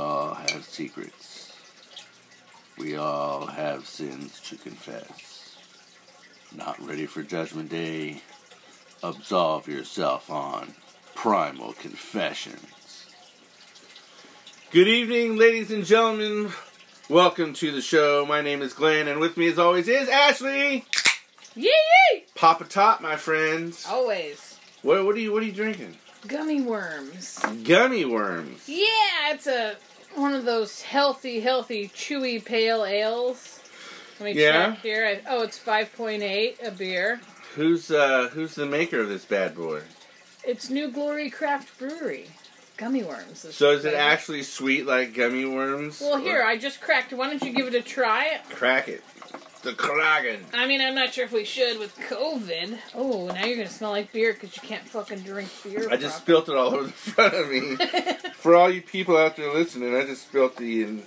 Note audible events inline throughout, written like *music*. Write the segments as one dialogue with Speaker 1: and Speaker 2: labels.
Speaker 1: all have secrets. We all have sins to confess. Not ready for Judgment Day? Absolve yourself on Primal Confessions. Good evening, ladies and gentlemen. Welcome to the show. My name is Glenn, and with me, as always, is Ashley.
Speaker 2: Yee yee!
Speaker 1: Papa Top, my friends.
Speaker 2: Always.
Speaker 1: What, what are you What are you drinking?
Speaker 2: Gummy worms.
Speaker 1: Gummy worms.
Speaker 2: Yeah, it's a one of those healthy, healthy, chewy pale ales. Let me
Speaker 1: Yeah?
Speaker 2: check here. I, oh, it's 5.8 a beer.
Speaker 1: Who's uh Who's the maker of this bad boy?
Speaker 2: It's New Glory Craft Brewery. Gummy worms.
Speaker 1: So is it actually sweet like gummy worms?
Speaker 2: Well,
Speaker 1: Or-
Speaker 2: here, I just cracked. Why don't you give it a try?
Speaker 1: crack it. The Kraken.
Speaker 2: I mean, I'm not sure if we should with COVID. Oh, now you're gonna smell like beer because you can't fucking drink beer.
Speaker 1: I just
Speaker 2: properly.
Speaker 1: spilt it all over the *laughs* front of me. *laughs* For all you people out there listening, I just spilt the, in,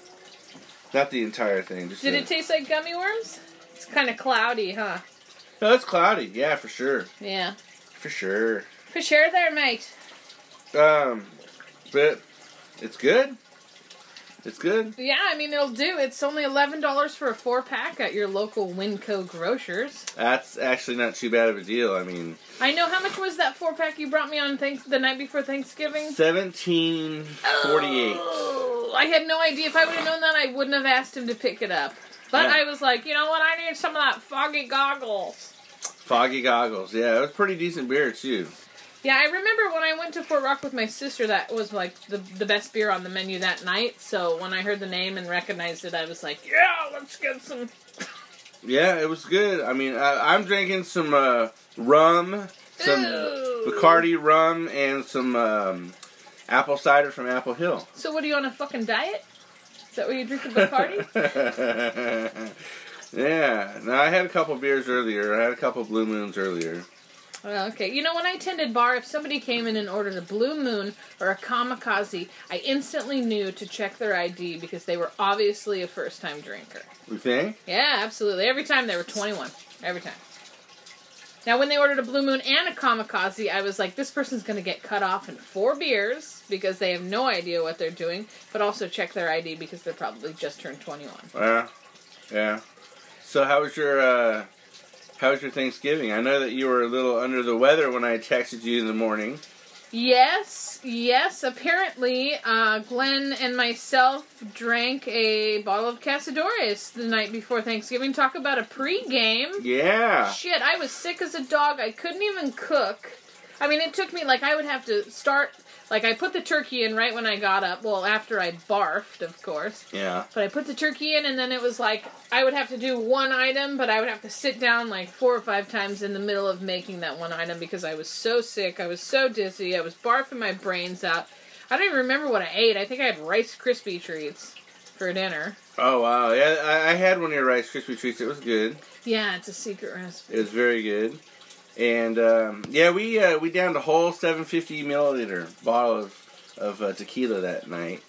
Speaker 1: not the entire thing.
Speaker 2: Did
Speaker 1: the-
Speaker 2: it taste like gummy worms? It's kind of cloudy, huh?
Speaker 1: No, it's cloudy. Yeah, for sure,
Speaker 2: Yeah.
Speaker 1: for sure.
Speaker 2: For sure, there, mate.
Speaker 1: Um, but it's good. It's good.
Speaker 2: Yeah, I mean it'll do. It's only eleven dollars for a four pack at your local Winco grocers.
Speaker 1: That's actually not too bad of a deal. I mean,
Speaker 2: I know how much was that four pack you brought me on thanks the night before Thanksgiving.
Speaker 1: seventeen forty-eight.
Speaker 2: Oh, I had no idea. If I would have known that, I wouldn't have asked him to pick it up. But
Speaker 1: Yeah.
Speaker 2: I was like, you know what? I need some of that foggy goggles.
Speaker 1: Foggy goggles. Yeah, it was pretty decent beer too.
Speaker 2: Yeah, I remember when I went to Fort Rock with my sister. That was like the the best beer on the menu that night. So when I heard the name and recognized it, I was like, yeah, let's get some.
Speaker 1: Yeah, it was good. I mean, I, I'm drinking some uh, rum, some
Speaker 2: Ooh.
Speaker 1: Bacardi rum, and some um, apple cider from Apple Hill.
Speaker 2: So what are you on a fucking diet? Is that what you drink a Bacardi? *laughs*
Speaker 1: yeah. Now I had a couple beers earlier. I had a couple Blue Moons earlier.
Speaker 2: Okay. You know, when I attended bar, if somebody came in and ordered a Blue Moon or a Kamikaze, I instantly knew to check their ID because they were obviously a first time drinker.
Speaker 1: You think?
Speaker 2: Yeah, absolutely. Every time they were 21. Every time. Now, when they ordered a Blue Moon and a Kamikaze, I was like, this person's going to get cut off in four beers because they have no idea what they're doing, but also check their ID because they're probably just turned 21.
Speaker 1: Yeah. Yeah. So how was your uh, how was your Thanksgiving? I know that you were a little under the weather when I texted you in the morning.
Speaker 2: Yes, yes. Apparently, uh, Glenn and myself drank a bottle of Cazadores the night before Thanksgiving. Talk about a pregame.
Speaker 1: Yeah.
Speaker 2: Shit, I was sick as a dog. I couldn't even cook. I mean, it took me like I would have to start. Like I put the turkey in right when I got up. Well, after I barfed, of course.
Speaker 1: Yeah.
Speaker 2: But I put the turkey in, and then it was like I would have to do one item, but I would have to sit down like four or five times in the middle of making that one item because I was so sick. I was so dizzy. I was barfing my brains out. I don't even remember what I ate. I think I had Rice Krispie treats for dinner.
Speaker 1: Oh wow. Yeah, I, I had one of your Rice Krispie treats. It was good.
Speaker 2: Yeah, it's a secret recipe.
Speaker 1: It was very good. And um, yeah, we uh, we downed a whole 750 milliliter bottle of of uh, tequila that night.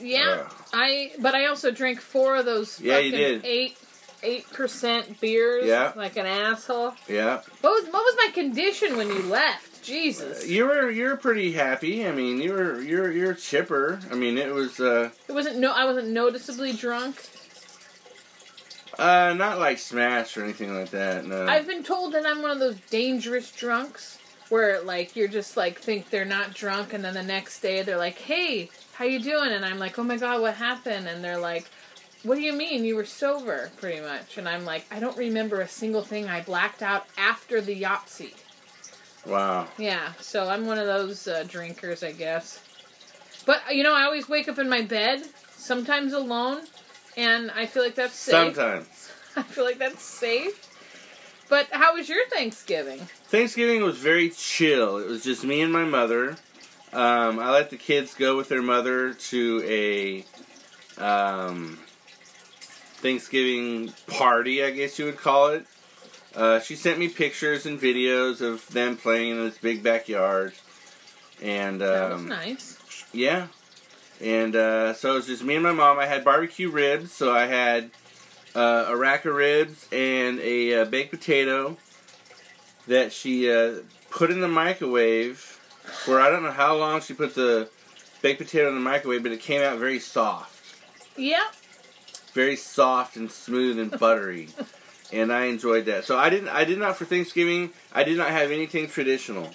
Speaker 2: Yeah,
Speaker 1: Uh,
Speaker 2: I. But I also drank four of those.
Speaker 1: Yeah, you
Speaker 2: fucking
Speaker 1: did.
Speaker 2: Eight eight percent beers.
Speaker 1: Yeah.
Speaker 2: like an asshole.
Speaker 1: yeah,
Speaker 2: What was what was my condition when you left? Jesus,
Speaker 1: you were you're pretty happy. I mean, you were you're you're chipper. I mean, it was uh,
Speaker 2: it wasn't no. I wasn't noticeably drunk.
Speaker 1: Uh not like smash or anything like that. No.
Speaker 2: I've been told that I'm one of those dangerous drunks where like you're just like think they're not drunk and then the next day they're like, "Hey, how you doing?" and I'm like, "Oh my god, what happened?" and they're like, "What do you mean? You were sober?" pretty much. And I'm like, "I don't remember a single thing. I blacked out after the Yahtzee."
Speaker 1: wow.
Speaker 2: Yeah, so I'm one of those uh, drinkers, I guess. But you know, I always wake up in my bed, sometimes alone, and I feel like that's safe.
Speaker 1: Sometimes *laughs*
Speaker 2: I feel like that's safe. But how was your Thanksgiving?
Speaker 1: Thanksgiving was very chill. It was just me and my mother. Um, I let the kids go with their mother to a um, Thanksgiving party, I guess you would call it. Uh, she sent me pictures and videos of them playing in this big backyard, and
Speaker 2: That was
Speaker 1: um,
Speaker 2: nice.
Speaker 1: yeah, and uh, so it was just me and my mom. I had barbecue ribs, so I had uh, a rack of ribs and a uh, baked potato that she uh, put in the microwave for I don't know how long she put the baked potato in the microwave, but it came out very soft,
Speaker 2: Yep.
Speaker 1: very soft and smooth and buttery, *laughs* and I enjoyed that. So I didn't. I did not for Thanksgiving. I did not have anything traditional.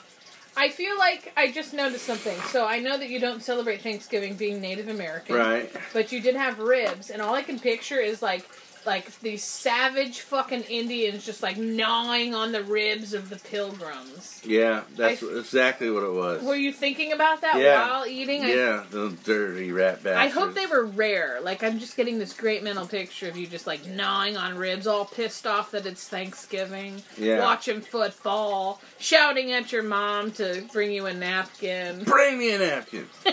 Speaker 2: I feel like I just noticed something. So I know that you don't celebrate Thanksgiving being Native American.
Speaker 1: Right.
Speaker 2: But you did have ribs, and all I can picture is like like these savage fucking Indians just like gnawing on the ribs of the pilgrims.
Speaker 1: Yeah, that's
Speaker 2: I-
Speaker 1: exactly what it was.
Speaker 2: Were you thinking about that
Speaker 1: Yeah.
Speaker 2: while eating? I-
Speaker 1: yeah, those dirty rat bastards.
Speaker 2: I hope they were rare. Like I'm just getting this great mental picture of you just like gnawing on ribs, all pissed off that it's Thanksgiving,
Speaker 1: Yeah.
Speaker 2: watching football, shouting at your mom to bring you a napkin.
Speaker 1: Bring me a napkin. *laughs*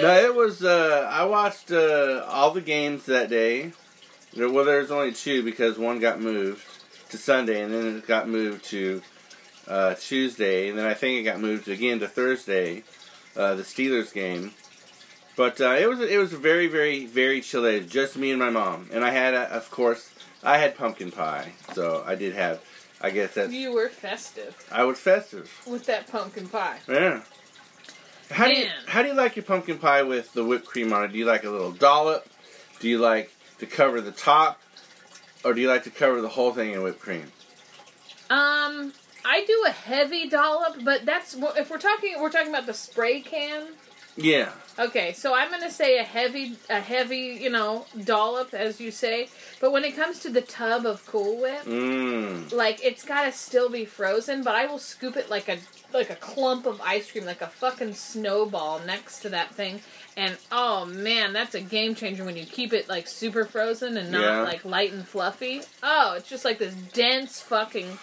Speaker 1: no, it was. Uh, I watched uh, all the games that day. Well, there's only two because one got moved to Sunday, and then it got moved to uh, Tuesday, and then I think it got moved again to Thursday, uh, the Steelers game. But uh, it was it was very very very chill day, just me and my mom, and I had uh, of course I had pumpkin pie, so I did have. I guess that's
Speaker 2: You were festive
Speaker 1: I was festive.
Speaker 2: with that pumpkin pie.
Speaker 1: Yeah. How do you how do you like your pumpkin pie with the whipped cream on it? Do you like a little dollop? Do you like to cover the top, or do you like to cover the whole thing in whipped cream?
Speaker 2: Um, I do a heavy dollop, but that's if we're talking we're talking about the spray can.
Speaker 1: Yeah.
Speaker 2: Okay, so I'm gonna say a heavy, a heavy, you know, dollop, as you say. But when it comes to the tub of Cool Whip,
Speaker 1: Mmm.
Speaker 2: like it's gotta still be frozen. But I will scoop it like a like a clump of ice cream, like a fucking snowball next to that thing. And oh man, that's a game changer when you keep it like super frozen and not
Speaker 1: Yeah.
Speaker 2: like light and fluffy. Oh, it's just like this dense fucking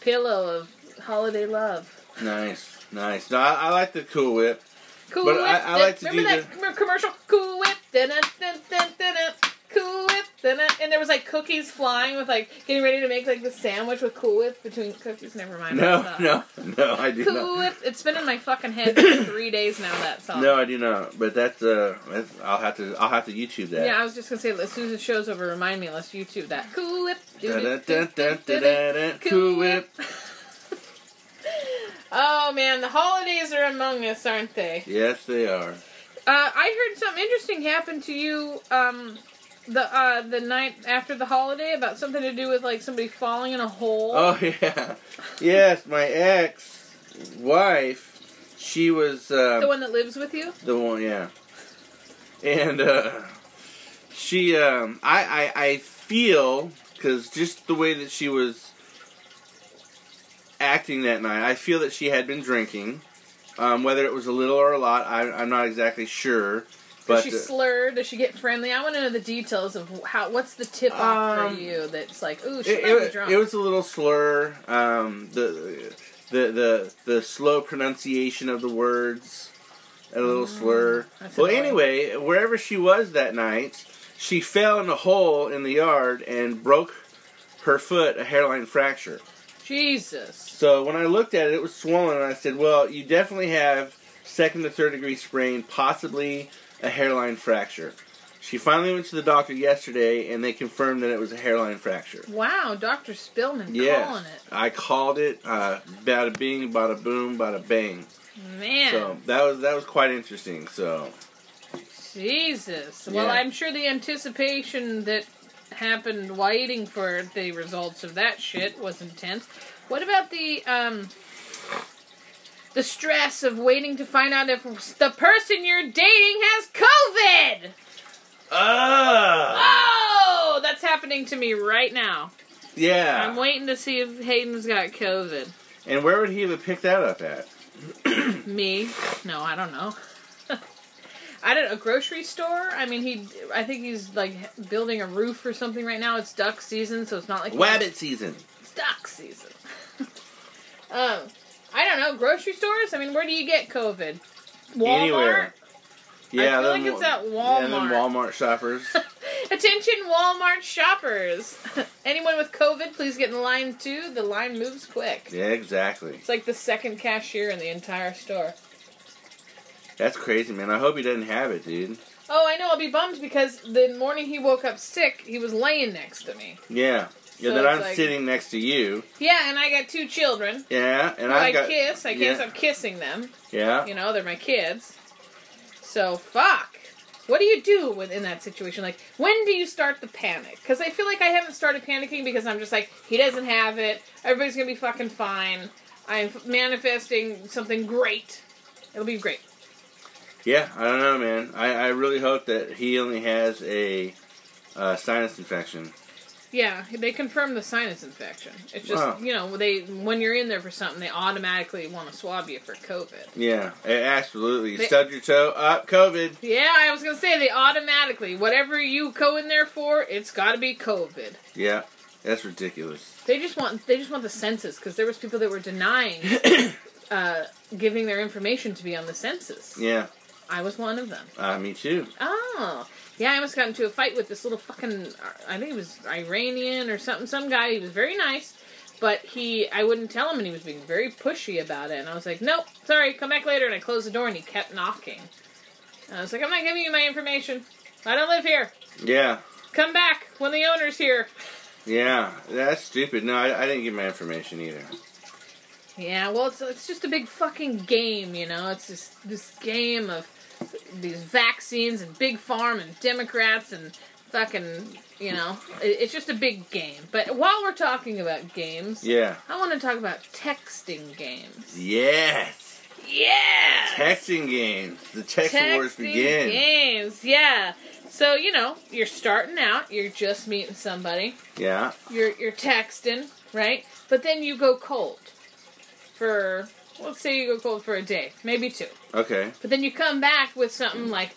Speaker 2: pillow of holiday love.
Speaker 1: Nice, nice. No, I, I like the Cool Whip.
Speaker 2: Cool
Speaker 1: But
Speaker 2: Whip.
Speaker 1: I- I like to
Speaker 2: remember
Speaker 1: do
Speaker 2: that com- commercial? Cool Whip. Dun, dun, dun, dun, dun, dun. Cool Whip. Dun. And there was like cookies flying with like getting ready to make like the sandwich with Cool Whip between cookies. Never mind.
Speaker 1: No, no, no, I do
Speaker 2: Cool
Speaker 1: not.
Speaker 2: Whip. It's been in my fucking head for *coughs* three days now. That song.
Speaker 1: No, I do not. But that's uh, that's, I'll have to I'll have to YouTube that.
Speaker 2: Yeah, I was just gonna say as soon as the show's over, remind me. Let's YouTube that. Cool Whip.
Speaker 1: Cool Whip.
Speaker 2: Oh man, the holidays are among us, aren't they?
Speaker 1: Yes, they are.
Speaker 2: Uh, I heard something interesting happen to you um, the uh, the night after the holiday about something to do with like somebody falling in a hole.
Speaker 1: Oh *laughs* yeah, yes. My ex wife, she was um,
Speaker 2: the one that lives with you.
Speaker 1: The one, yeah. And uh, she, um, I, I, I feel because just the way that she was acting that night, I feel that she had been drinking. Um, whether it was a little or a lot, I, I'm not exactly sure.
Speaker 2: Does she slur? Does she get friendly? I want to know the details of how. What's the tip off
Speaker 1: Um,
Speaker 2: for you? That's like, ooh, she
Speaker 1: it,
Speaker 2: might be
Speaker 1: it,
Speaker 2: drunk.
Speaker 1: it was a little slur. Um, the, the the the slow pronunciation of the words, a little slur.
Speaker 2: Mm, that's
Speaker 1: Well,
Speaker 2: annoying.
Speaker 1: anyway, wherever she was that night, she fell in a hole in the yard and broke her foot, a hairline fracture.
Speaker 2: Jesus.
Speaker 1: So when I looked at it, it was swollen, and I said, "Well, you definitely have second to third degree sprain, possibly a hairline fracture." She finally went to the doctor yesterday, and they confirmed that it was a hairline fracture.
Speaker 2: Wow, Doctor Spillman
Speaker 1: Yes,
Speaker 2: calling it.
Speaker 1: I called it. Uh, bada bing, bada boom, bada bang.
Speaker 2: Man,
Speaker 1: So that was that was quite interesting. So
Speaker 2: Jesus. Well,
Speaker 1: Yeah.
Speaker 2: I'm sure the anticipation that happened waiting for the results of that shit was intense. What about the um the stress of waiting to find out if the person you're dating has COVID?
Speaker 1: ah,
Speaker 2: Oh, that's happening to me right now.
Speaker 1: yeah.
Speaker 2: I'm waiting to see if Hayden's got COVID.
Speaker 1: and where would he have picked that up at? *clears throat*
Speaker 2: Me? No, I don't know. *laughs* I don't a grocery store. I mean, he. I think he's like building a roof or something right now. It's duck season, so it's not like
Speaker 1: Wabbit season.
Speaker 2: It's duck season. *laughs* um, I don't know grocery stores. I mean, where do you get COVID? Walmart.
Speaker 1: Anywhere. Yeah,
Speaker 2: I
Speaker 1: feel
Speaker 2: like it's at
Speaker 1: Yeah, them
Speaker 2: Walmart.
Speaker 1: Walmart shoppers. *laughs*
Speaker 2: Attention, Walmart shoppers! *laughs* Anyone with COVID, please get in line too. The line moves quick.
Speaker 1: yeah, exactly.
Speaker 2: It's like the second cashier in the entire store.
Speaker 1: That's crazy, man. I hope he doesn't have it, dude.
Speaker 2: Oh, I know. I'll be bummed because the morning he woke up sick, he was laying next to me.
Speaker 1: Yeah. Yeah,
Speaker 2: So
Speaker 1: that I'm
Speaker 2: like-
Speaker 1: sitting next to you.
Speaker 2: Yeah, and I got two children.
Speaker 1: Yeah, and
Speaker 2: I
Speaker 1: I got
Speaker 2: kiss. I
Speaker 1: yeah.
Speaker 2: stop kissing them.
Speaker 1: Yeah.
Speaker 2: You know, they're my kids. So fuck. What do you do when in that situation? Like, when do you start the panic? Because I feel like I haven't started panicking because I'm just like, he doesn't have it. Everybody's gonna be fucking fine. I'm manifesting something great. It'll be great.
Speaker 1: Yeah, I don't know, man. I, I really hope that he only has a uh, sinus infection.
Speaker 2: Yeah, they confirm the sinus infection. It's just
Speaker 1: Wow.
Speaker 2: you know they when you're in there for something, they automatically want to swab you for COVID.
Speaker 1: Yeah, absolutely. You
Speaker 2: They-
Speaker 1: stubbed your toe, up, COVID.
Speaker 2: Yeah, I was gonna say they automatically whatever you go in there for, it's got to be COVID.
Speaker 1: Yeah, that's ridiculous.
Speaker 2: They just want they just want the census because there was people that were denying *coughs* uh, giving their information to be on the census.
Speaker 1: Yeah,
Speaker 2: I was one of them.
Speaker 1: uh, me too.
Speaker 2: Oh, yeah, I almost got into a fight with this little fucking I think he was Iranian or something. Some guy. He was very nice, but he I wouldn't tell him, and he was being very pushy about it. And I was like, nope, sorry, come back later. And I closed the door, and he kept knocking. And I was like, I'm not giving you my information. I don't live here.
Speaker 1: Yeah,
Speaker 2: Come back when the owner's here.
Speaker 1: yeah, that's stupid. No, I, I didn't give my information either.
Speaker 2: Yeah, well, it's it's just a big fucking game, you know. It's this this game of these vaccines and big farm and Democrats and fucking, you know, it's just a big game. But while we're talking about games,
Speaker 1: Yeah.
Speaker 2: I want to talk about texting games.
Speaker 1: Yes.
Speaker 2: Yeah,
Speaker 1: Texting games. The text
Speaker 2: texting
Speaker 1: wars begin.
Speaker 2: games. Yeah. So you know, you're starting out. You're just meeting somebody.
Speaker 1: Yeah.
Speaker 2: you're you're texting, right? But then you go cold for let's say you go cold for a day, maybe two.
Speaker 1: Okay.
Speaker 2: But then you come back with something like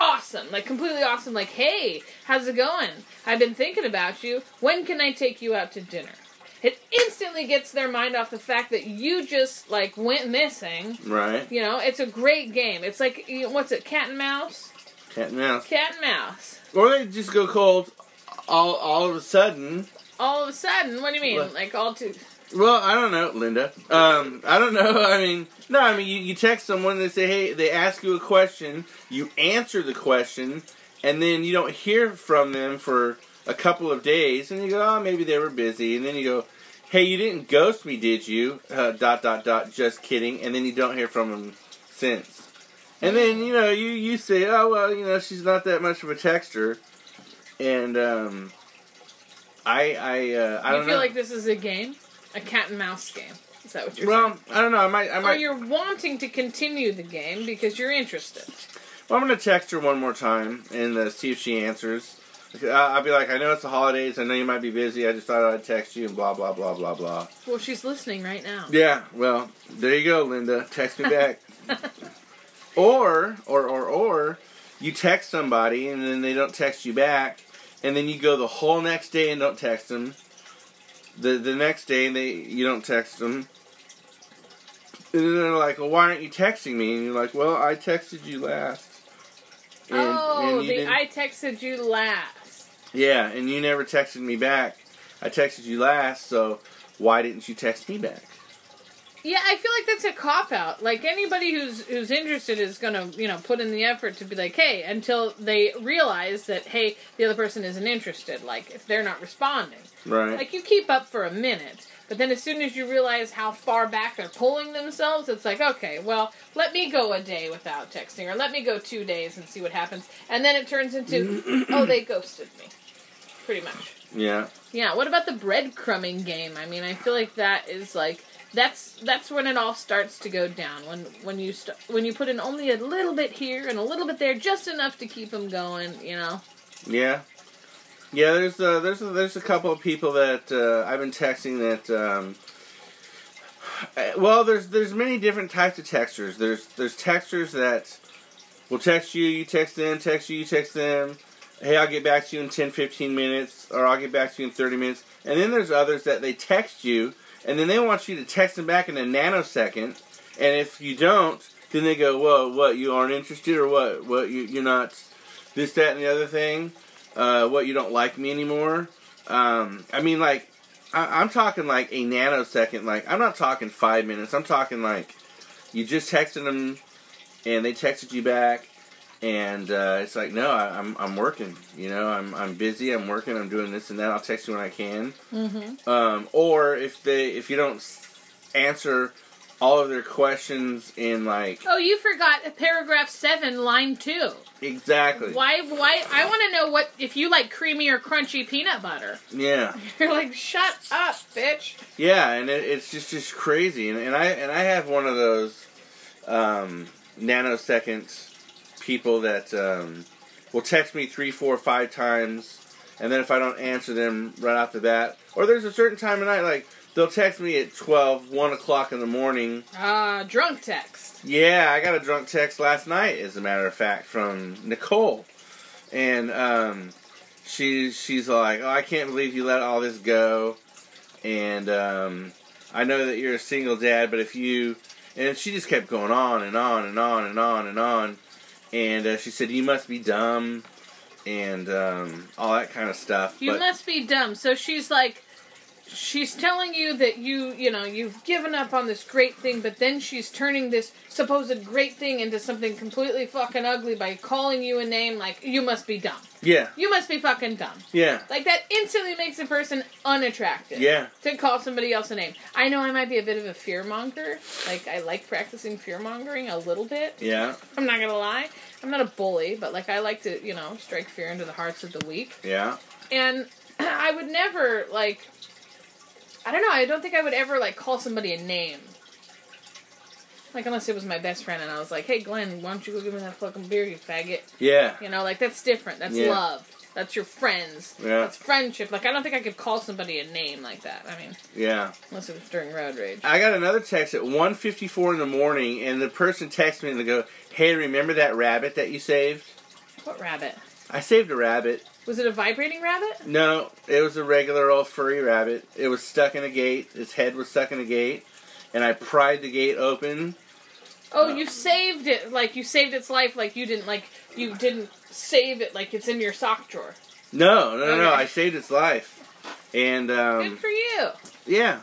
Speaker 2: awesome, like completely awesome, like, hey, how's it going? I've been thinking about you. When can I take you out to dinner? It instantly gets their mind off the fact that you just like went missing.
Speaker 1: Right.
Speaker 2: You know, it's a great game. It's like what's it, cat and mouse?
Speaker 1: Cat and mouse.
Speaker 2: Cat and mouse.
Speaker 1: Or they just go cold all all of a sudden.
Speaker 2: All of a sudden, what do you mean?
Speaker 1: What?
Speaker 2: Like all too
Speaker 1: Well, I don't know, Linda. Um, I don't know. *laughs* I mean, no, I mean, you, you text someone, they say, hey, they ask you a question, you answer the question, and then you don't hear from them for a couple of days, and you go, oh, maybe they were busy, and then you go, hey, you didn't ghost me, did you? Uh, dot, dot, dot, just kidding, and then you don't hear from them since. And then, you know, you, you say, oh, well, you know, she's not that much of a texter, and, um, I, I, uh, I
Speaker 2: you
Speaker 1: don't know.
Speaker 2: You feel
Speaker 1: know.
Speaker 2: like this is a game? A cat and mouse game. Is that what you're
Speaker 1: Well, I don't know. I might. I
Speaker 2: saying? Or you're wanting to continue the game because you're interested.
Speaker 1: Well, I'm gonna text her one more time and uh, see if she answers. I'll be like, I know it's the holidays. I know you might be busy. I just thought I'd text you and blah blah blah blah blah.
Speaker 2: Well, she's listening right now.
Speaker 1: Yeah. Well, there you go, Linda. Text me back. *laughs* or or or or you text somebody and then they don't text you back, and then you go the whole next day and don't text them. The the next day they you don't text them. And then they're like, "Well, why aren't you texting me?" And you're like, "Well, I texted you last." And-
Speaker 2: oh,
Speaker 1: and
Speaker 2: the I texted you last.
Speaker 1: yeah, and you never texted me back. I texted you last, so why didn't you text me back?
Speaker 2: Yeah, I feel like that's a cop out. Like anybody who's who's interested is gonna, you know, put in the effort to be like, hey, until they realize that hey, the other person isn't interested. Like if they're not responding,
Speaker 1: Right.
Speaker 2: like you keep up for a minute, but then as soon as you realize how far back they're pulling themselves, it's like, okay, well, let me go a day without texting, or let me go two days and see what happens, and then it turns into, *clears throat* oh, they ghosted me, pretty much.
Speaker 1: yeah.
Speaker 2: Yeah, what about the breadcrumbing game? I mean, I feel like that is like that's that's when it all starts to go down. When when you st- when you put in only a little bit here and a little bit there, just enough to keep them going. You know.
Speaker 1: Yeah. Yeah, there's uh, there's a, there's a couple of people that uh, I've been texting that. Um, uh, *sighs* well, there's there's many different types of texters. There's there's texters that will text you, you text them, text you, you text them. Hey, I'll get back to you in 10, 15 minutes, or I'll get back to you in 30 minutes. And then there's others that they text you, and then they want you to text them back in a nanosecond. And if you don't, then they go, "Whoa, what? You aren't interested, or what? What? You, you're not this, that, and the other thing? Uh, what? You don't like me anymore?" Um, I mean, like, I, I'm talking like a nanosecond. Like, I'm not talking five minutes. I'm talking like you just texted them, and they texted you back, and uh, it's like, no, I, I'm I'm working. You know, I'm I'm busy. I'm working. I'm doing this and that. I'll text you when I can.
Speaker 2: Mm-hmm.
Speaker 1: Um, or if they if you don't answer all of their questions in like
Speaker 2: Oh, you forgot paragraph seven, line two.
Speaker 1: exactly.
Speaker 2: Why? Why? I want to know what if you like creamy or crunchy peanut butter.
Speaker 1: Yeah, *laughs*
Speaker 2: You're like, shut up, bitch.
Speaker 1: yeah, and it, it's just just crazy. And, and I and I have one of those um, nanosecond people that um, will text me three, four, five times, and then if I don't answer them right off the bat, or there's a certain time of night like. They'll text me at 12, 1 o'clock in the morning,
Speaker 2: Uh, drunk text.
Speaker 1: Yeah, I got a drunk text last night, as a matter of fact, from Nicole, and um, she she's like, "Oh, I can't believe you let all this go," and um, I know that you're a single dad, but if you and she just kept going on and on and on and on and on, and uh, she said, "You must be dumb," and um, all that kind of stuff.
Speaker 2: You
Speaker 1: but
Speaker 2: must be dumb. So she's like, she's telling you that you, you know, you've given up on this great thing, but then she's turning this supposed great thing into something completely fucking ugly by calling you a name like, you must be dumb.
Speaker 1: yeah,
Speaker 2: You must be fucking dumb.
Speaker 1: yeah,
Speaker 2: Like that instantly makes a person unattractive.
Speaker 1: yeah,
Speaker 2: To call somebody else a name. I know I might be a bit of a fear monger. Like I like practicing fear mongering a little bit.
Speaker 1: yeah,
Speaker 2: I'm not gonna lie. I'm not a bully, but like I like to, you know, strike fear into the hearts of the weak.
Speaker 1: yeah,
Speaker 2: And *clears throat* I would never like I don't know, I don't think I would ever like call somebody a name. Like unless it was my best friend and I was like, Hey Glenn, why don't you go give me that fucking beer, you faggot?
Speaker 1: yeah,
Speaker 2: You know, like that's different. That's
Speaker 1: Yeah.
Speaker 2: love. That's your friends.
Speaker 1: Yeah.
Speaker 2: That's friendship. Like I don't think I could call somebody a name like that. I mean,
Speaker 1: yeah.
Speaker 2: unless it was during road rage.
Speaker 1: I got another text at 1.54 in the morning, and the person texted me and they go, "Hey, remember that rabbit that you saved?
Speaker 2: What rabbit?
Speaker 1: I saved a rabbit.
Speaker 2: Was it a vibrating rabbit?
Speaker 1: No, it was a regular old furry rabbit. It was stuck in a gate. Its head was stuck in a gate, and I pried the gate open.
Speaker 2: Oh, you saved it. Like you saved its life. Like you didn't. Like you didn't save it. Like it's in your sock drawer.
Speaker 1: No, no, no, no. I saved its life, and
Speaker 2: Good
Speaker 1: um,
Speaker 2: for you.
Speaker 1: yeah,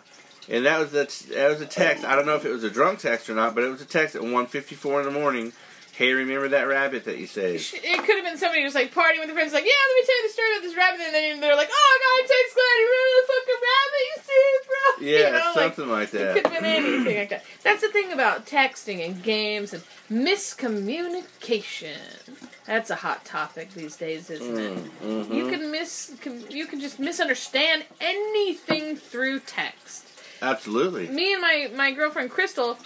Speaker 1: and that was the that was a text. I don't know if it was a drunk text or not, but it was a text at 1.54 in the morning. Hey, remember that rabbit that you saved?
Speaker 2: It could have been somebody who was like partying with their friends, like, yeah, let me tell you the story about this rabbit, and then they're like, oh, God, I got a text, Glenn, you remember the fucking rabbit you saved, bro? *laughs*
Speaker 1: Yeah,
Speaker 2: you know,
Speaker 1: something like
Speaker 2: It
Speaker 1: that.
Speaker 2: It could have been anything like that. That's the thing about texting and games and miscommunication. That's a hot topic these days, isn't it?
Speaker 1: Mhm.
Speaker 2: You can miss, you can just misunderstand anything through text.
Speaker 1: Absolutely.
Speaker 2: Me and my my girlfriend Crystal,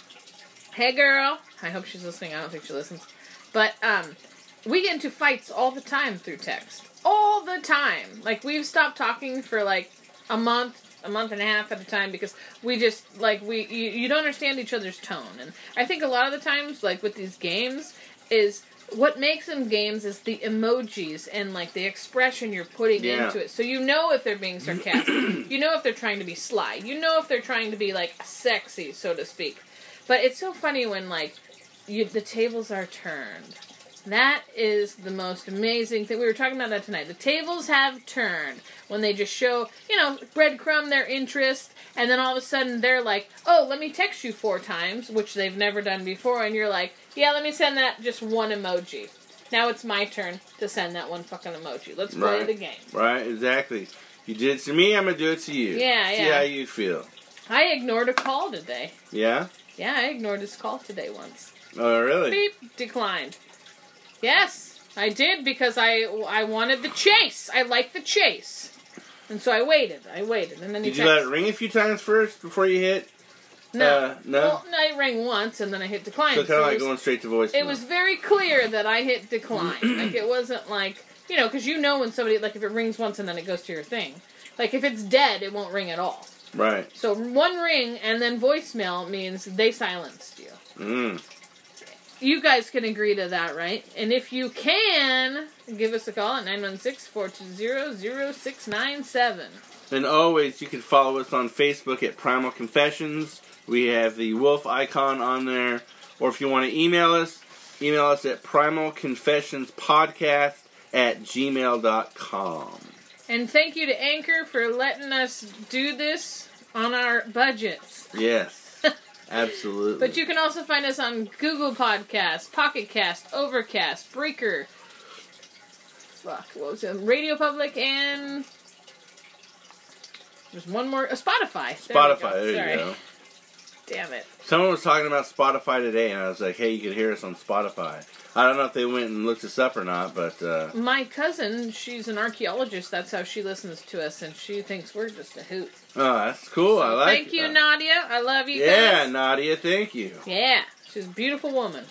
Speaker 2: hey girl, I hope she's listening. I don't think she listens, but um, we get into fights all the time through text, all the time. Like we've stopped talking for like a month, a month and a half at a time because we just like we you, you don't understand each other's tone, and I think a lot of the times like with these games is what makes them games is the emojis and like the expression you're putting
Speaker 1: Yeah.
Speaker 2: into it. So you know if they're being sarcastic. *clears throat* you know if they're trying to be sly. You know if they're trying to be like sexy, so to speak. But it's so funny when like you the tables are turned. That is the most amazing thing. We were talking about that tonight. The tables have turned when they just show, you know, breadcrumb their interest, and then all of a sudden they're like, "Oh, let me text you four times," which they've never done before, and you're like, "Yeah, let me send that just one emoji." Now it's my turn to send that one fucking emoji. Let's play
Speaker 1: Right.
Speaker 2: the game.
Speaker 1: Right, exactly. You did it to me, I'm gonna do it to you.
Speaker 2: Yeah,
Speaker 1: See
Speaker 2: yeah.
Speaker 1: how you feel.
Speaker 2: I ignored a call today.
Speaker 1: Yeah?
Speaker 2: Yeah, I ignored his call today once.
Speaker 1: Oh, really?
Speaker 2: Beep, declined. Yes, I did because I I wanted the chase. I like the chase, and so I waited. I waited, and then he
Speaker 1: Did you let it ring a few times first before you hit?
Speaker 2: No,
Speaker 1: uh, no?
Speaker 2: Well, no, it rang once, and then I hit decline.
Speaker 1: So kind
Speaker 2: So
Speaker 1: of like
Speaker 2: was-
Speaker 1: going straight to voicemail.
Speaker 2: it was very clear that I hit decline. *clears throat* like it wasn't like you know, because you know when somebody like if it rings once and then it goes to your thing. Like if it's dead, it won't ring at all.
Speaker 1: Right.
Speaker 2: So one ring and then voicemail means they silenced you.
Speaker 1: Mm.
Speaker 2: You guys can agree to that, right? And if you can, give us a call at 916-420-0697.
Speaker 1: And always, you can follow us on Facebook at Primal Confessions. We have the wolf icon on there. Or if you want to email us, email us at primalconfessionspodcast at gmail.com.
Speaker 2: And thank you to Anchor for letting us do this on our budgets.
Speaker 1: Yes, *laughs* absolutely.
Speaker 2: But you can also find us on Google Podcasts, Pocket Cast, Overcast, Breaker. Fuck, what was it? Radio Public and there's one more. Uh, Spotify. There
Speaker 1: Spotify, there you go.
Speaker 2: Damn it.
Speaker 1: Someone was talking about Spotify today, and I was like, "Hey, you can hear us on Spotify." I don't know if they went and looked us up or not, but uh,
Speaker 2: My cousin, she's an archaeologist. That's how she listens to us, and she thinks we're just a hoot.
Speaker 1: oh, that's cool. I
Speaker 2: So
Speaker 1: like.
Speaker 2: Thank you,
Speaker 1: it.
Speaker 2: Nadia. I love you.
Speaker 1: Yeah,
Speaker 2: guys.
Speaker 1: Nadia, thank you.
Speaker 2: Yeah, she's a beautiful woman.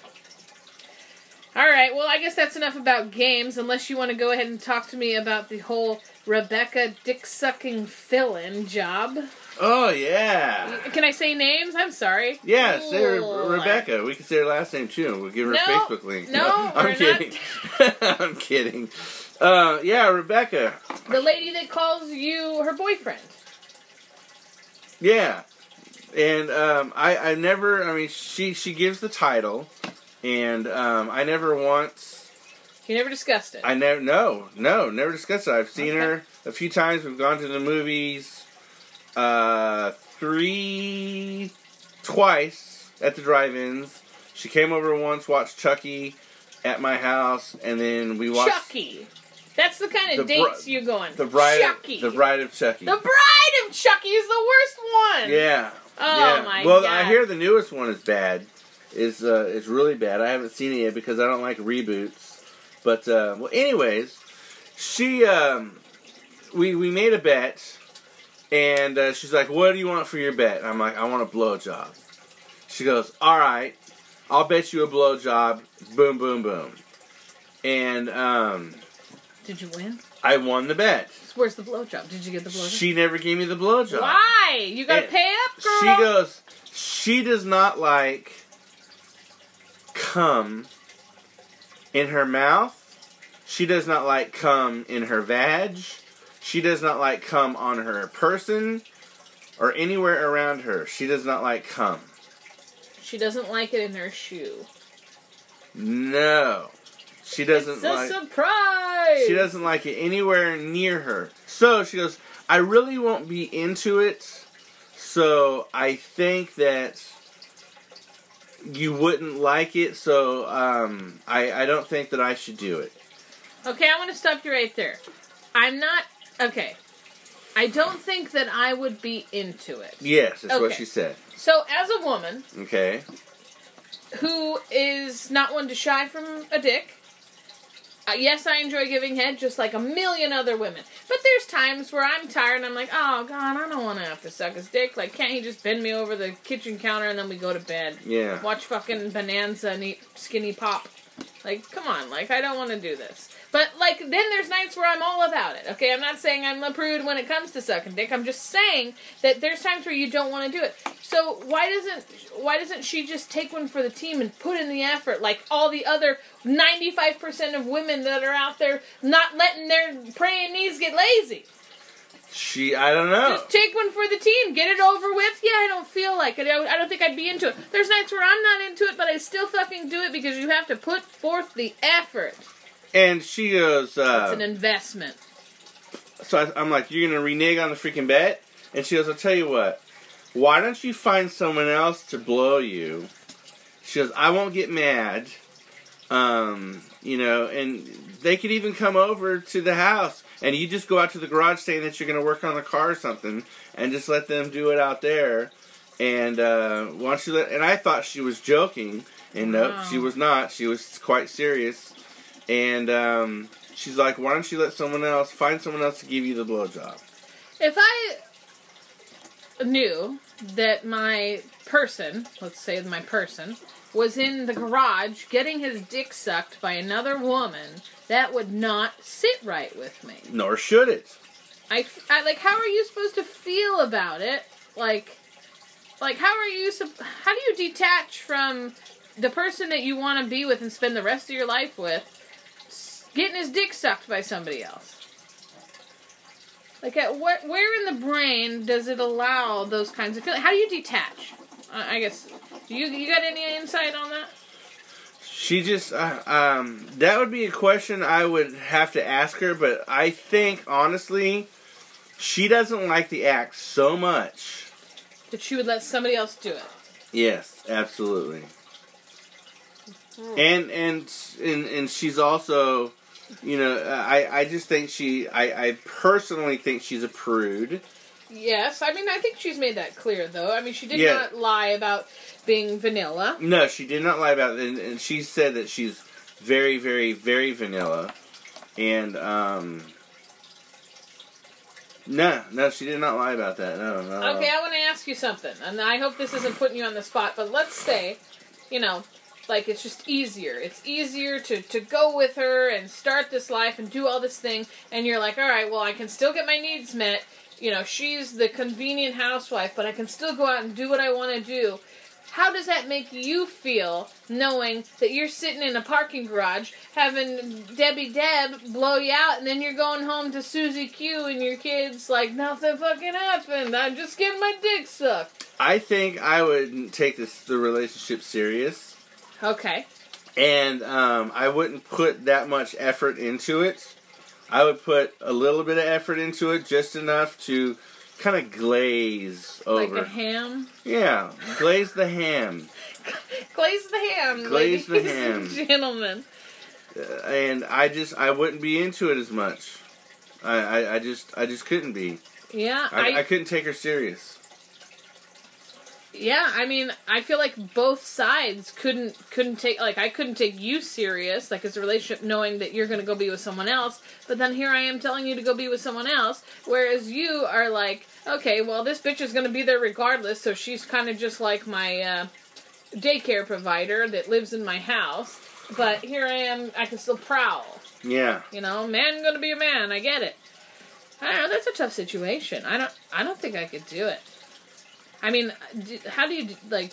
Speaker 2: All right, well, I guess that's enough about games, unless you want to go ahead and talk to me about the whole Rebecca dick sucking fill in job.
Speaker 1: Oh yeah,
Speaker 2: Can I say names? I'm sorry.
Speaker 1: yeah. Say Re- Rebecca. We can say her last name too. We'll give her
Speaker 2: No,
Speaker 1: a Facebook link.
Speaker 2: no, *laughs*
Speaker 1: I'm
Speaker 2: we're
Speaker 1: kidding. *laughs* I'm kidding. Uh, yeah, Rebecca.
Speaker 2: The lady that calls you her boyfriend.
Speaker 1: Yeah, and um, I I never. I mean, she she gives the title, and um, I never once.
Speaker 2: You never discussed it.
Speaker 1: I never. No, no, never discussed it. I've seen
Speaker 2: Okay.
Speaker 1: her a few times. We've gone to the movies. Uh, three, twice at the drive-ins. She came over once, watched Chucky at my house, and then we watched
Speaker 2: Chucky. That's the kind of
Speaker 1: The
Speaker 2: dates you go on.
Speaker 1: the bride.
Speaker 2: Chucky.
Speaker 1: The bride of Chucky.
Speaker 2: The bride of Chucky is the worst one.
Speaker 1: Yeah.
Speaker 2: Oh
Speaker 1: yeah.
Speaker 2: my
Speaker 1: well,
Speaker 2: god.
Speaker 1: Well, I hear the newest one is bad. Is uh, is really bad. I haven't seen it yet because I don't like reboots. But uh, well, anyways, she um, we we made a bet, and uh, she's like, "What do you want for your bet?" And I'm like, "I want a blowjob." She goes, "All right, I'll bet you a blowjob." Boom, boom, boom, and um,
Speaker 2: Did you win?
Speaker 1: I won the bet.
Speaker 2: Where's the blowjob? Did you get the blowjob?
Speaker 1: She never gave me the blowjob.
Speaker 2: Why? You gotta
Speaker 1: And
Speaker 2: pay up, girl.
Speaker 1: She goes, she does not like cum in her mouth. She does not like cum in her vag. She does not like cum on her person or anywhere around her. She does not like cum.
Speaker 2: She doesn't like it in her shoe.
Speaker 1: No. She doesn't
Speaker 2: it's a
Speaker 1: like
Speaker 2: surprise.
Speaker 1: She doesn't like it anywhere near her. So she goes, I really won't be into it. So I think that you wouldn't like it. So um, I, I don't think that I should do it.
Speaker 2: Okay, I want to stop you right there. I'm not okay. I don't think that I would be into it.
Speaker 1: Yes, that's what she said.
Speaker 2: So, as a woman
Speaker 1: Okay.
Speaker 2: who is not one to shy from a dick, uh, yes, I enjoy giving head just like a million other women. But there's times where I'm tired and I'm like, oh god, I don't want to have to suck his dick. Like, can't he just bend me over the kitchen counter and then we go to bed?
Speaker 1: Yeah.
Speaker 2: Watch fucking Bonanza and eat skinny pop. Like, come on, like I don't want to do this. But like then there's nights where I'm all about it. Okay, I'm not saying I'm a prude when it comes to sucking dick. I'm just saying that there's times where you don't want to do it. So why doesn't why doesn't she just take one for the team and put in the effort like all the other 95% of women that are out there not letting their praying knees get lazy?
Speaker 1: She, I don't know.
Speaker 2: Just take one for the team. Get it over with. Yeah, I don't feel like it. I don't think I'd be into it. There's nights where I'm not into it, but I still fucking do it because you have to put forth the effort.
Speaker 1: And she goes,
Speaker 2: It's
Speaker 1: uh,
Speaker 2: an investment.
Speaker 1: so I, I'm like, you're going to renege on the freaking bet? And she goes, I'll tell you what. Why don't you find someone else to blow you? She goes, I won't get mad. Um, you know, and they could even come over to the house and you just go out to the garage saying that you're going to work on the car or something and just let them do it out there. And uh, why don't you let? And I thought she was joking, and nope,
Speaker 2: Wow.
Speaker 1: she was not. She was quite serious. And um, she's like, "Why don't you let someone else find someone else to give you the blowjob?"
Speaker 2: If I knew that my person, let's say my person, was in the garage getting his dick sucked by another woman, that would not sit right with me.
Speaker 1: Nor should it.
Speaker 2: I, I like how are you supposed to feel about it like like how are you how do you detach from the person that you want to be with and spend the rest of your life with getting his dick sucked by somebody else like at what where in the brain does it allow those kinds of feelings how do you detach I guess do you you got any insight on that
Speaker 1: She just, uh, um, that would be a question I would have to ask her, but I think, honestly, she doesn't like the act so much.
Speaker 2: that she would let somebody else do it
Speaker 1: Yes, absolutely. And, and, and, and she's also, you know, I, I just think she, I, I personally think she's a prude.
Speaker 2: Yes, I mean I think she's made that clear though. I mean she did
Speaker 1: Yeah.
Speaker 2: not lie about being vanilla.
Speaker 1: No, she did not lie about it, and, and she said that she's very, very, very vanilla, and um, no, no, she did not lie about that. No, no.
Speaker 2: Okay, I want to ask you something, and I hope this isn't putting you on the spot, but let's say, you know, like it's just easier. It's easier to to go with her and start this life and do all this thing, and you're like, all right, well, I can still get my needs met. You know, she's the convenient housewife, but I can still go out and do what I want to do. How does that make you feel knowing that you're sitting in a parking garage having Debbie Deb blow you out and then you're going home to Susie Q and your kids like nothing fucking happened. I'm just getting my dick sucked.
Speaker 1: I think I would take this the relationship serious,
Speaker 2: Okay.
Speaker 1: and um, I wouldn't put that much effort into it. I would put a little bit of effort into it, just enough to kind of glaze over.
Speaker 2: Like a ham.
Speaker 1: yeah, glaze the ham.
Speaker 2: Glaze the ham.
Speaker 1: Glaze the
Speaker 2: ladies
Speaker 1: ham.
Speaker 2: and *laughs* Gentlemen.
Speaker 1: Uh, and I just I wouldn't be into it as much. I, I, I just I just couldn't be.
Speaker 2: Yeah,
Speaker 1: I,
Speaker 2: I,
Speaker 1: I couldn't take her serious.
Speaker 2: Yeah. I mean, I feel like both sides couldn't couldn't take like I couldn't take you serious like as a relationship, knowing that you're going to go be with someone else. But then here I am telling you to go be with someone else, whereas you are like, okay, well this bitch is going to be there regardless, so she's kind of just like my uh, daycare provider that lives in my house. But here I am, I can still prowl.
Speaker 1: Yeah.
Speaker 2: You know, man gonna be a man. I get it. I don't know. That's a tough situation. I don't. I don't think I could do it. I mean, how do you like?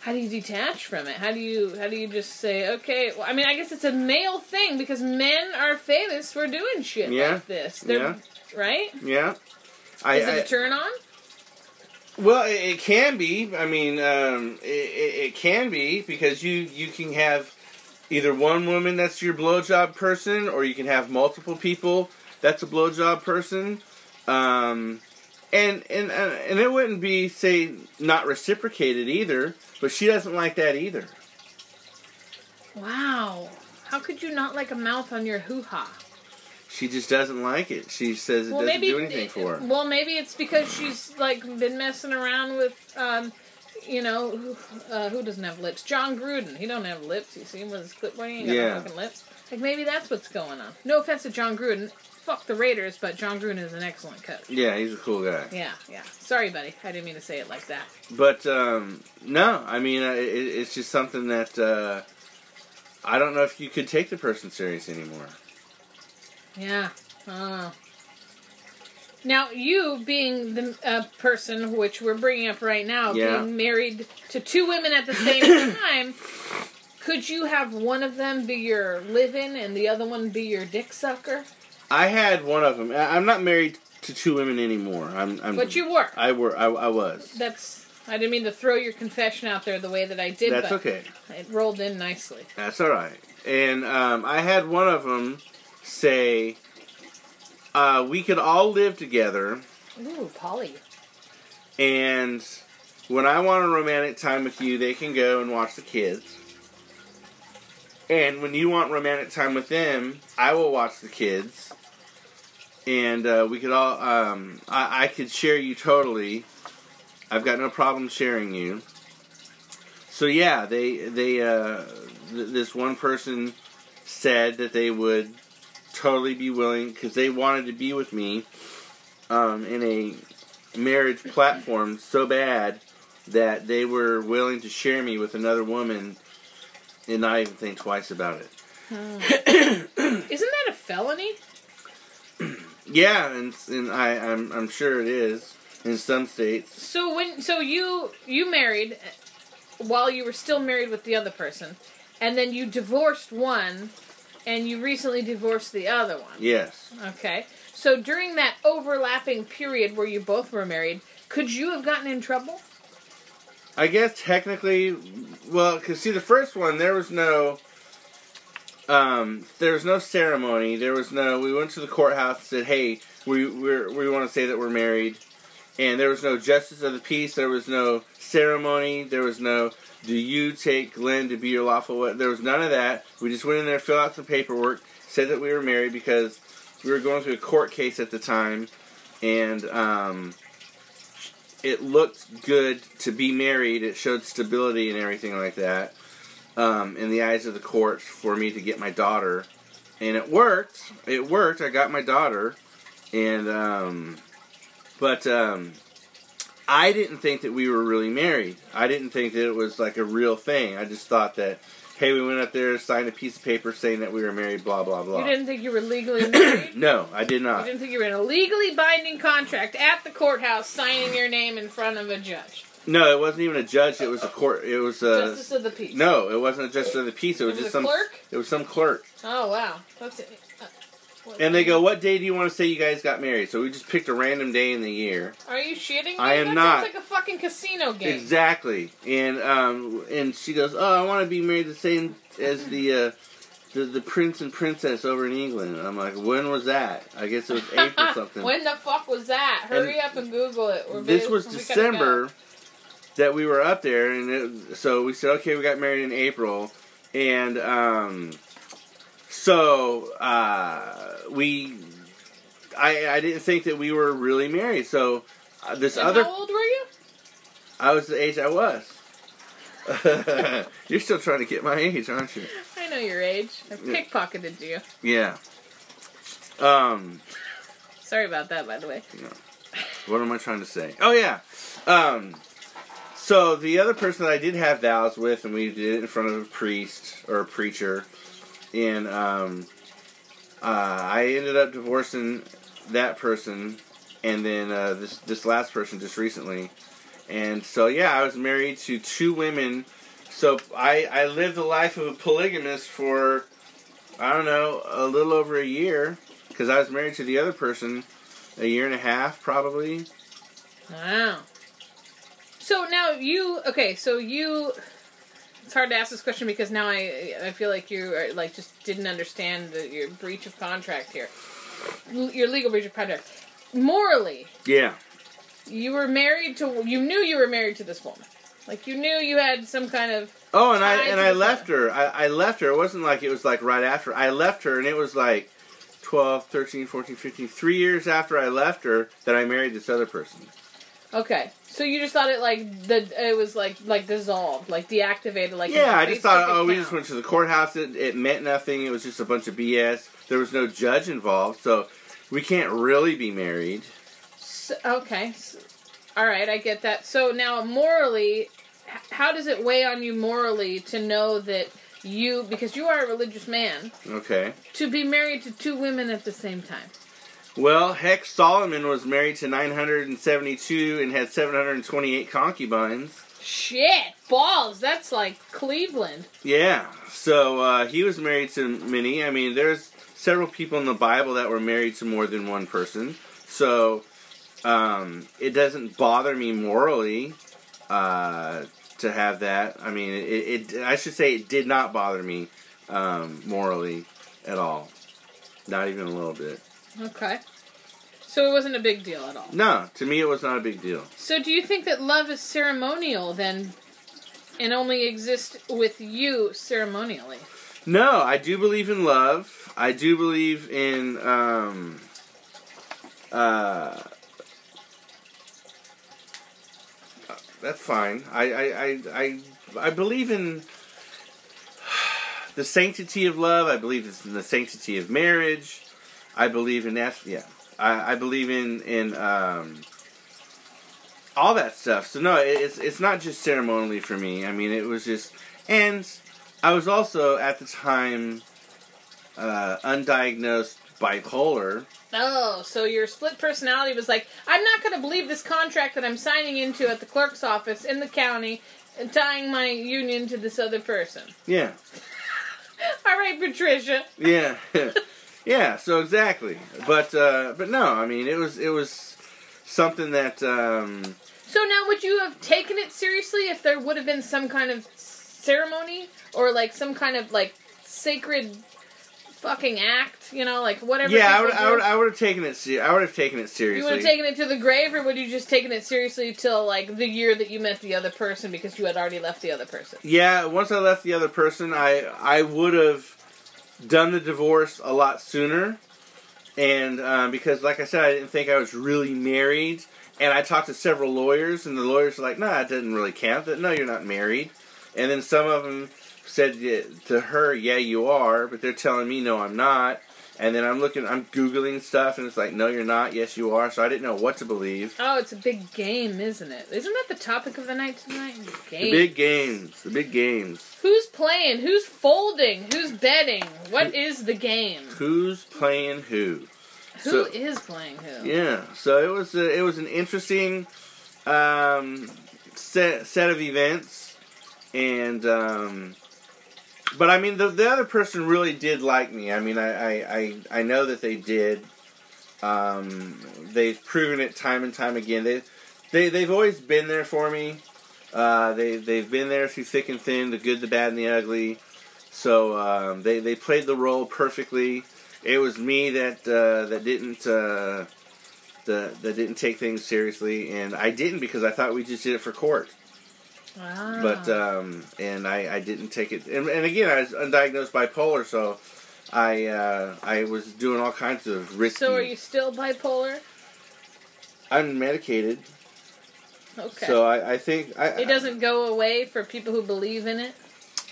Speaker 2: How do you detach from it? How do you how do you just say okay? Well, I mean, I guess it's a male thing because men are famous for doing shit
Speaker 1: Yeah.
Speaker 2: like this. They're,
Speaker 1: Yeah.
Speaker 2: Right?
Speaker 1: Yeah. I,
Speaker 2: Is it
Speaker 1: I-
Speaker 2: a turn on?
Speaker 1: Well, it, it can be. I mean, um, it, it, it can be because you you can have either one woman that's your blowjob person, or you can have multiple people that's a blowjob person. Um, and and uh, and it wouldn't be say not reciprocated either, but she doesn't like that either.
Speaker 2: Wow. How could you not like a mouth on your hoo ha?
Speaker 1: She just doesn't like it. She says it
Speaker 2: well,
Speaker 1: doesn't
Speaker 2: maybe
Speaker 1: do anything for her.
Speaker 2: Well, maybe it's because she's like been messing around with, um, you know, who, uh, who doesn't have lips? Jon Gruden. He don't have lips. You see him with his clipboard. He ain't got
Speaker 1: Yeah.
Speaker 2: no fucking lips. Like maybe that's what's going on. No offense to Jon Gruden. Fuck the Raiders, but Jon Gruden is an excellent coach.
Speaker 1: Yeah, he's a cool guy.
Speaker 2: Yeah, yeah. Sorry, buddy. I didn't mean to say it like that.
Speaker 1: But um, no, I mean uh, it, it's just something that uh, I don't know if you could take the person serious anymore.
Speaker 2: Yeah. Oh. Now, you being the uh, person which we're bringing up right now,
Speaker 1: Yeah.
Speaker 2: being married to two women at the same *coughs* time, could you have one of them be your live-in and the other one be your dick sucker?
Speaker 1: I had one of them. I'm not married to two women anymore. I'm. I'm
Speaker 2: But you were.
Speaker 1: I were. I, I was.
Speaker 2: That's. I didn't mean to throw your confession out there the way that I did,
Speaker 1: That's
Speaker 2: but
Speaker 1: okay.
Speaker 2: it rolled in nicely.
Speaker 1: That's all right. And um, I had one of them say, uh, "We could all live together."
Speaker 2: Ooh, Polly.
Speaker 1: And when I want a romantic time with you, they can go and watch the kids. And when you want romantic time with them, I will watch the kids. And uh, we could all, um, I, I could share you totally. I've got no problem sharing you. So yeah, they they uh, th- this one person said that they would totally be willing because they wanted to be with me um, in a marriage platform so bad that they were willing to share me with another woman and not even think twice about it. Hmm. *coughs*
Speaker 2: Isn't that a felony? *clears throat*
Speaker 1: Yeah, and, and I, I'm, I'm sure it is in some states.
Speaker 2: So when so you you married uh, while you were still married with the other person, and then you divorced one, and you recently divorced the other one.
Speaker 1: Yes.
Speaker 2: Okay. So during that overlapping period where you both were married, could you have gotten in trouble?
Speaker 1: I guess technically, well, because see, the first one there was no, um, there was no ceremony. There was no. We went to the courthouse and said, "Hey, we we're, we want to say that we're married," and there was no justice of the peace. There was no ceremony. There was no. Do you take Glenn to be your lawful? wife?" There was none of that. We just went in there, filled out some paperwork, said that we were married because we were going through a court case at the time, and um, it looked good to be married. It showed stability and everything like that um, in the eyes of the court for me to get my daughter, and it worked. It worked. I got my daughter, and um, but um, I didn't think that we were really married. I didn't think that it was like a real thing. I just thought that. Hey, we went up there, signed a piece of paper saying that we were married, blah, blah, blah.
Speaker 2: You didn't think you were legally married? *clears throat*
Speaker 1: no, I did not.
Speaker 2: You didn't think you were in a legally binding contract at the courthouse signing your name in front of a judge.
Speaker 1: No, it wasn't even a judge. It was a court. It was a.
Speaker 2: Justice of the peace.
Speaker 1: No, it wasn't a justice of the peace. It was,
Speaker 2: It was
Speaker 1: just
Speaker 2: a
Speaker 1: some.
Speaker 2: clerk?
Speaker 1: It was some clerk.
Speaker 2: Oh wow, that's it.
Speaker 1: And they go, "What day do you want to say you guys got married?" So we just picked a random day in the year.
Speaker 2: Are you shitting me?
Speaker 1: I am
Speaker 2: that
Speaker 1: not.
Speaker 2: Sounds like a fucking casino game.
Speaker 1: Exactly. And um, and she goes, "Oh, I want to be married the same as the uh, the the prince and princess over in England." And I'm like, "When was that?" I guess it was *laughs* April something.
Speaker 2: when the fuck was that? Hurry up and Google it. We're
Speaker 1: this
Speaker 2: big-
Speaker 1: was December that we were up there, and it, so we said, okay, we got married in April, and um, so uh, we, I, I didn't think that we were really married. So uh, this
Speaker 2: And
Speaker 1: other,
Speaker 2: how old were you?
Speaker 1: I was the age I was. *laughs* You're still trying to get my age, aren't you?
Speaker 2: I know your age. I
Speaker 1: Yeah.
Speaker 2: pickpocketed you.
Speaker 1: Yeah. Um,
Speaker 2: Sorry about that, by the way.
Speaker 1: what am I trying to say? Oh yeah. Um, so the other person that I did have vows with, and we did it in front of a priest or a preacher, and um, uh, I ended up divorcing that person, and then uh, this this last person just recently, and so yeah, I was married to two women. So I I lived the life of a polygamist for I don't know a little over a year because I was married to the other person a year and a half probably.
Speaker 2: Wow. So now you okay? So you. It's hard to ask this question because now I I feel like you are, like just didn't understand the, your breach of contract here, L- your legal breach of contract. Morally,
Speaker 1: Yeah.
Speaker 2: you were married to you knew you were married to this woman, like you knew you had some kind of
Speaker 1: Oh, and I and I left her. I, I left her. It wasn't like it was like right after. I left her, and it was like 12, 13, 14, 15, three years after I left her that I married this other person.
Speaker 2: okay. So you just thought it like the it was like like dissolved, like deactivated, like
Speaker 1: Yeah, I just thought, oh, we just went to the courthouse. It, it meant nothing. It was just a bunch of BS. There was no judge involved, so we can't really be married.
Speaker 2: So, okay. S- All right, I get that. So now, morally, how does it weigh on you morally to know that you, because you are a religious man,
Speaker 1: Okay.
Speaker 2: to be married to two women at the same time?
Speaker 1: Well, heck, Solomon was married to 972 and had 728 concubines.
Speaker 2: Shit, balls. That's like Cleveland.
Speaker 1: Yeah. So uh, he was married to many. I mean, there's several people in the Bible that were married to more than one person. So um, it doesn't bother me morally uh, to have that. I mean, it, it. I should say it did not bother me um, morally at all. Not even a little bit.
Speaker 2: Okay. So it wasn't a big deal at all.
Speaker 1: No, to me it was not a big deal.
Speaker 2: So do you think that love is ceremonial then, and only exists with you ceremonially?
Speaker 1: No, I do believe in love. I do believe in um uh that's fine. I I I I, I believe in the sanctity of love. I believe in the sanctity of marriage. I believe in that. Yeah, I, I believe in in um, all that stuff. So no, it- it's it's not just ceremonially for me. I mean, it was just, and I was also at the time uh, undiagnosed bipolar.
Speaker 2: Oh, so your split personality was like, I'm not going to believe this contract that I'm signing into at the clerk's office in the county and tying my union to this other person.
Speaker 1: Yeah, *laughs*
Speaker 2: All right, Patricia.
Speaker 1: yeah, *laughs* yeah. So exactly, but uh, but no, I mean, it was it was something that. Um,
Speaker 2: So now, would you have taken it seriously if there would have been some kind of ceremony or like some kind of like sacred fucking act? You know, like whatever.
Speaker 1: yeah, I would, I would, I would have taken it. Se- I would have taken it seriously.
Speaker 2: You would have taken it to the grave, or would you just taken it seriously till like the year that you met the other person because you had already left the other person?
Speaker 1: Yeah, once I left the other person, I I would have done the divorce a lot sooner, and um, because, like I said, I didn't think I was really married. And I talked to several lawyers, and the lawyers were like, "No, nah, it doesn't really count. That no, you're not married." And then some of them said to her, "Yeah, you are," but they're telling me, "No, I'm not." And then I'm looking, I'm googling stuff, and it's like, "No, you're not. Yes, you are." So I didn't know what to believe.
Speaker 2: Oh, it's a big game, isn't it? Isn't that the topic of the night tonight? Games.
Speaker 1: The big games. The big games.
Speaker 2: Who's playing? Who's folding? Who's betting? What is the game?
Speaker 1: Who's playing who?
Speaker 2: Who
Speaker 1: So-
Speaker 2: is playing who?
Speaker 1: Yeah, so it was a, it was an interesting um, set set of events, and um, but I mean the the other person really did like me. I mean I I, I, I know that they did. Um, they've proven it time and time again. They they they've always been there for me. Uh, they they've been there through thick and thin, the good, the bad, and the ugly. So um, they they played the role perfectly. It was me that uh, that didn't uh, that that didn't take things seriously, and I didn't because I thought we just did it for court.
Speaker 2: Ah.
Speaker 1: But um, and I, I didn't take it, and, and again I was undiagnosed bipolar, so I uh, I was doing all kinds of risky.
Speaker 2: so are you still bipolar?
Speaker 1: I'm medicated,
Speaker 2: Okay.
Speaker 1: so I, I think I,
Speaker 2: it doesn't go away for people who believe in it.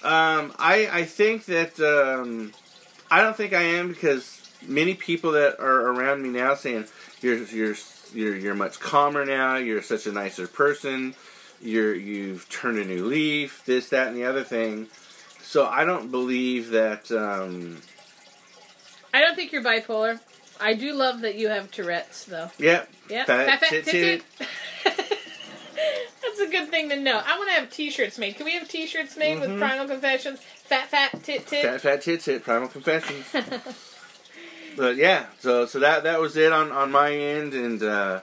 Speaker 1: Um, I I think that um, I don't think I am because many people that are around me now saying you're you're you're you're much calmer now. You're such a nicer person. You're you've turned a new leaf. This that and the other thing. So I don't believe that. Um,
Speaker 2: I don't think you're bipolar. I do love that you have Tourette's, though.
Speaker 1: yeah,
Speaker 2: Yeah,
Speaker 1: Fat, fat, tit, tit. *laughs*
Speaker 2: That's a good thing to know. I want to have T-shirts made. Can we have T-shirts made with
Speaker 1: Mhm.
Speaker 2: Primal Confessions? Fat, fat, tit, tit.
Speaker 1: fat fat tit tit. Primal confessions. *laughs* but yeah, so so that that was it on on my end, and uh,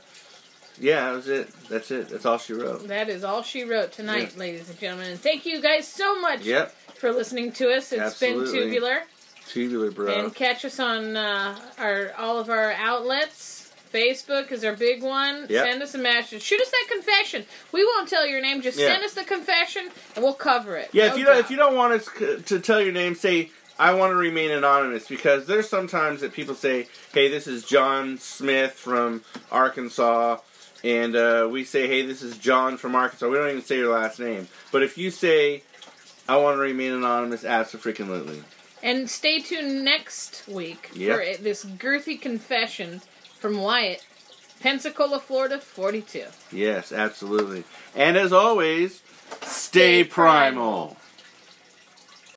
Speaker 1: yeah, that was it. That's it. That's all she wrote.
Speaker 2: that is all she wrote tonight, ladies and gentlemen. And thank you guys so much
Speaker 1: Yep.
Speaker 2: for listening to us. It's
Speaker 1: Absolutely.
Speaker 2: been tubular.
Speaker 1: Tubular, bro.
Speaker 2: And catch us on uh, our all of our outlets. Facebook is our big one.
Speaker 1: Yep.
Speaker 2: Send us a message. Shoot us that confession. We won't tell your name. Just
Speaker 1: Yeah.
Speaker 2: send us the confession, and we'll cover it.
Speaker 1: yeah,
Speaker 2: No
Speaker 1: if you don't, if you don't want us to tell your name, say I want to remain anonymous because there's sometimes that people say, "Hey, this is John Smith from Arkansas," and uh, we say, "Hey, this is John from Arkansas." We don't even say your last name. But if you say, "I want to remain anonymous," absolutely.
Speaker 2: And stay tuned next week
Speaker 1: Yep.
Speaker 2: for this girthy confession from Wyatt, Pensacola, Florida, 42.
Speaker 1: Yes, absolutely. And as always,
Speaker 2: Stay
Speaker 1: stay
Speaker 2: primal.
Speaker 1: primal.